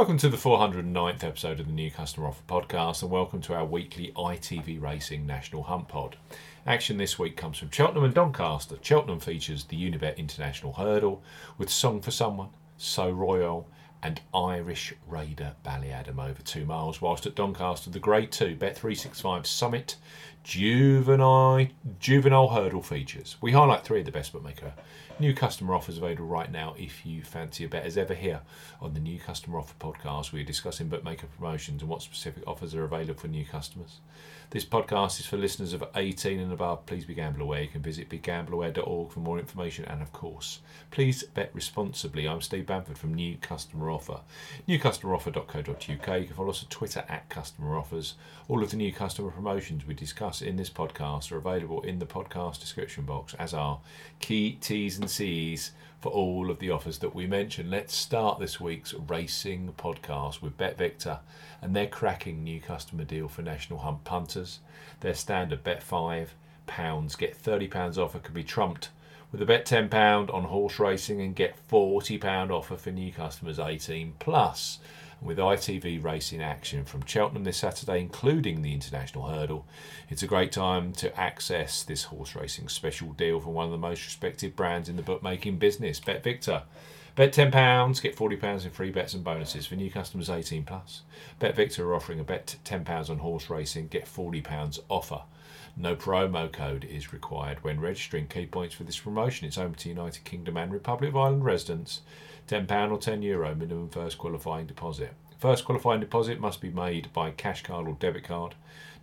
Welcome to the 409th episode of the New Customer Offer Podcast, and welcome to our weekly ITV Racing National Hunt Pod. Action this week comes from Cheltenham and Doncaster. Cheltenham features the Unibet International Hurdle with Song for Someone, So Royal, and Irish Raider Ballyadam over two miles, whilst at Doncaster, the Grade 2 Bet365 Summit Juvenile, Juvenile Hurdle features. We highlight three of the best bookmaker new customer offers available right now if you fancy a bet. As ever, here on the New Customer Offer podcast, we're discussing bookmaker promotions and what specific offers are available for new customers. This podcast is for listeners of 18 and above. Please be gamble aware. You can visit begambleaware.org for more information. And of course, please bet responsibly. I'm Steve Bamford from New Customer Offer. NewCustomeroffer.co.uk. You can follow us on Twitter at Customer Offers. All of the new customer promotions we discuss in this podcast are available in the podcast description box, as are key T's and C's for all of the offers that we mentioned. Let's start this week's racing podcast with Bet Victor and their cracking new customer deal for National Hunt punters. Their standard bet five pounds, get thirty pounds offer could be trumped with a bet ten pound on horse racing and get forty pound offer for new customers eighteen plus with ITV racing action from Cheltenham this Saturday, including the International Hurdle. It's a great time to access this horse racing special deal from one of the most respected brands in the bookmaking business, Bet Victor. Bet £10, get £40 in free bets and bonuses for new customers 18 plus. Bet Victor are offering a bet £10 on horse racing, get £40 offer. No promo code is required when registering. Key points for this promotion it's open to United Kingdom and Republic of Ireland residents. £10 or €10 Euro minimum first qualifying deposit. First qualifying deposit must be made by cash card or debit card.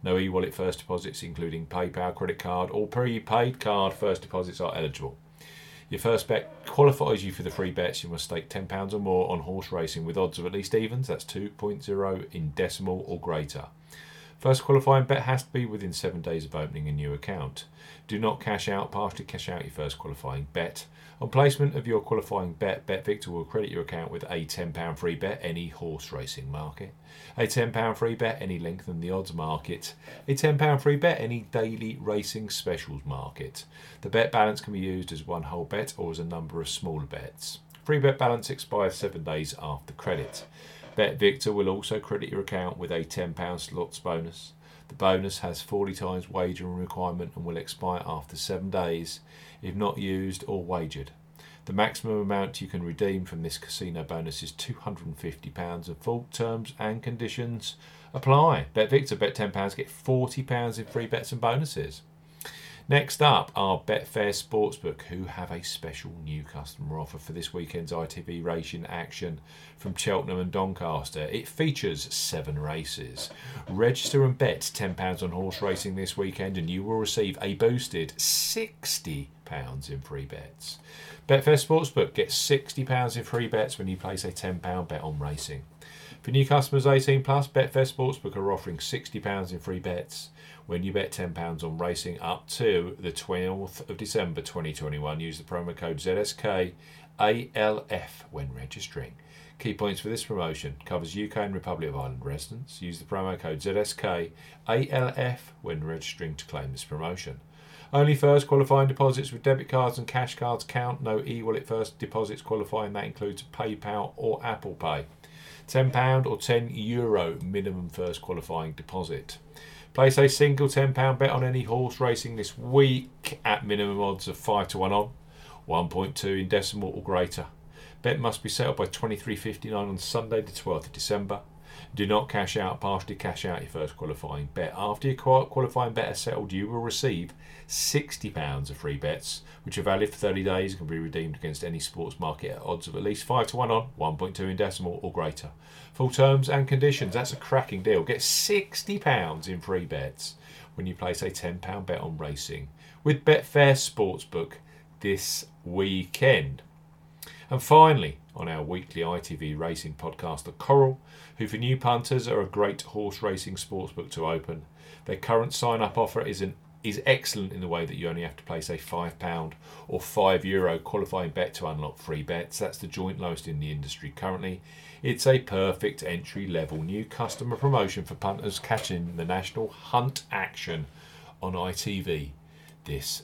No e wallet first deposits, including PayPal, credit card, or prepaid card first deposits are eligible. Your first bet qualifies you for the free bets. You must stake £10 or more on horse racing with odds of at least evens, that's 2.0 in decimal or greater. First qualifying bet has to be within seven days of opening a new account. Do not cash out, partially cash out your first qualifying bet. On placement of your qualifying bet, BetVictor will credit your account with a £10 free bet any horse racing market, a £10 free bet any lengthen the odds market, a £10 free bet any daily racing specials market. The bet balance can be used as one whole bet or as a number of smaller bets. Free bet balance expires seven days after credit. Bet Victor will also credit your account with a £10 slots bonus. The bonus has 40 times wagering requirement and will expire after seven days if not used or wagered. The maximum amount you can redeem from this casino bonus is £250 and full terms and conditions apply. Bet Victor, bet £10, get £40 in free bets and bonuses. Next up are Betfair Sportsbook, who have a special new customer offer for this weekend's ITV racing action from Cheltenham and Doncaster. It features seven races. Register and bet £10 on horse racing this weekend, and you will receive a boosted £60 in free bets. Betfair Sportsbook gets £60 in free bets when you place a £10 bet on racing. For new customers 18 plus, Betfair Sportsbook are offering £60 in free bets when you bet £10 on racing up to the 12th of December 2021. Use the promo code ZSKALF when registering. Key points for this promotion covers UK and Republic of Ireland residents. Use the promo code ZSKALF when registering to claim this promotion. Only first qualifying deposits with debit cards and cash cards count. No e wallet first deposits qualifying. That includes PayPal or Apple Pay. £10 or €10 Euro minimum first qualifying deposit. Place a single £10 bet on any horse racing this week at minimum odds of 5 to 1 on, 1.2 in decimal or greater. Bet must be settled by 23.59 on Sunday, the 12th of December. Do not cash out, partially cash out your first qualifying bet. After your qualifying bet is settled, you will receive £60 of free bets, which are valid for 30 days and can be redeemed against any sports market at odds of at least 5 to 1 on, 1.2 in decimal or greater. Full terms and conditions, that's a cracking deal. Get £60 in free bets when you place a £10 bet on racing with Betfair Sportsbook this weekend. And finally, on our weekly ITV racing podcast, The Coral, who for new punters are a great horse racing sportsbook to open. Their current sign up offer is an is excellent in the way that you only have to place a £5 or €5 Euro qualifying bet to unlock free bets. That's the joint lowest in the industry currently. It's a perfect entry level new customer promotion for punters catching the national hunt action on ITV this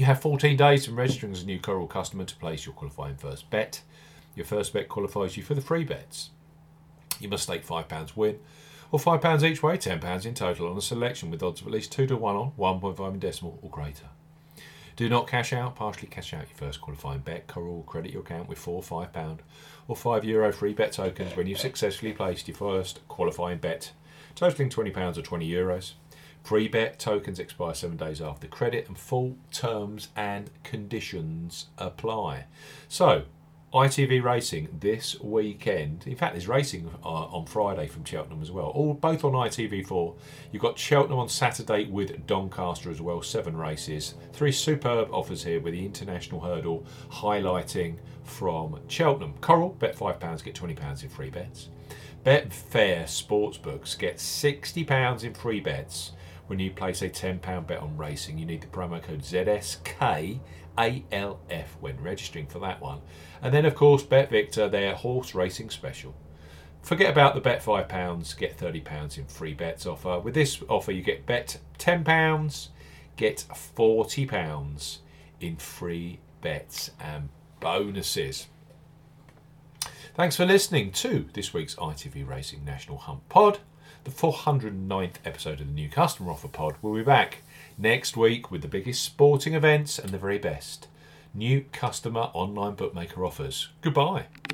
You have 14 days from registering as a new Coral customer to place your qualifying first bet. Your first bet qualifies you for the free bets. You must stake £5 win or £5 each way, £10 in total on a selection with odds of at least 2 to 1 on, 1.5 in decimal or greater. Do not cash out, partially cash out your first qualifying bet. Coral will credit your account with four £5 or €5 Euro free bet tokens when you've successfully placed your first qualifying bet, totaling £20 or 20 Euros. Free bet tokens expire seven days after credit, and full terms and conditions apply. So, ITV Racing this weekend. In fact, there's racing uh, on Friday from Cheltenham as well. All both on ITV4. You've got Cheltenham on Saturday with Doncaster as well. Seven races. Three superb offers here with the international hurdle highlighting from Cheltenham. Coral bet five pounds, get twenty pounds in free bets. Betfair Sportsbooks get sixty pounds in free bets when you place a £10 bet on racing. You need the promo code ZSKALF when registering for that one. And then, of course, Bet Victor, their horse racing special. Forget about the bet £5, get £30 in free bets offer. With this offer, you get bet £10, get £40 in free bets and bonuses. Thanks for listening to this week's ITV Racing National Hunt Pod the 409th episode of the New Customer Offer Pod. We'll be back next week with the biggest sporting events and the very best new customer online bookmaker offers. Goodbye.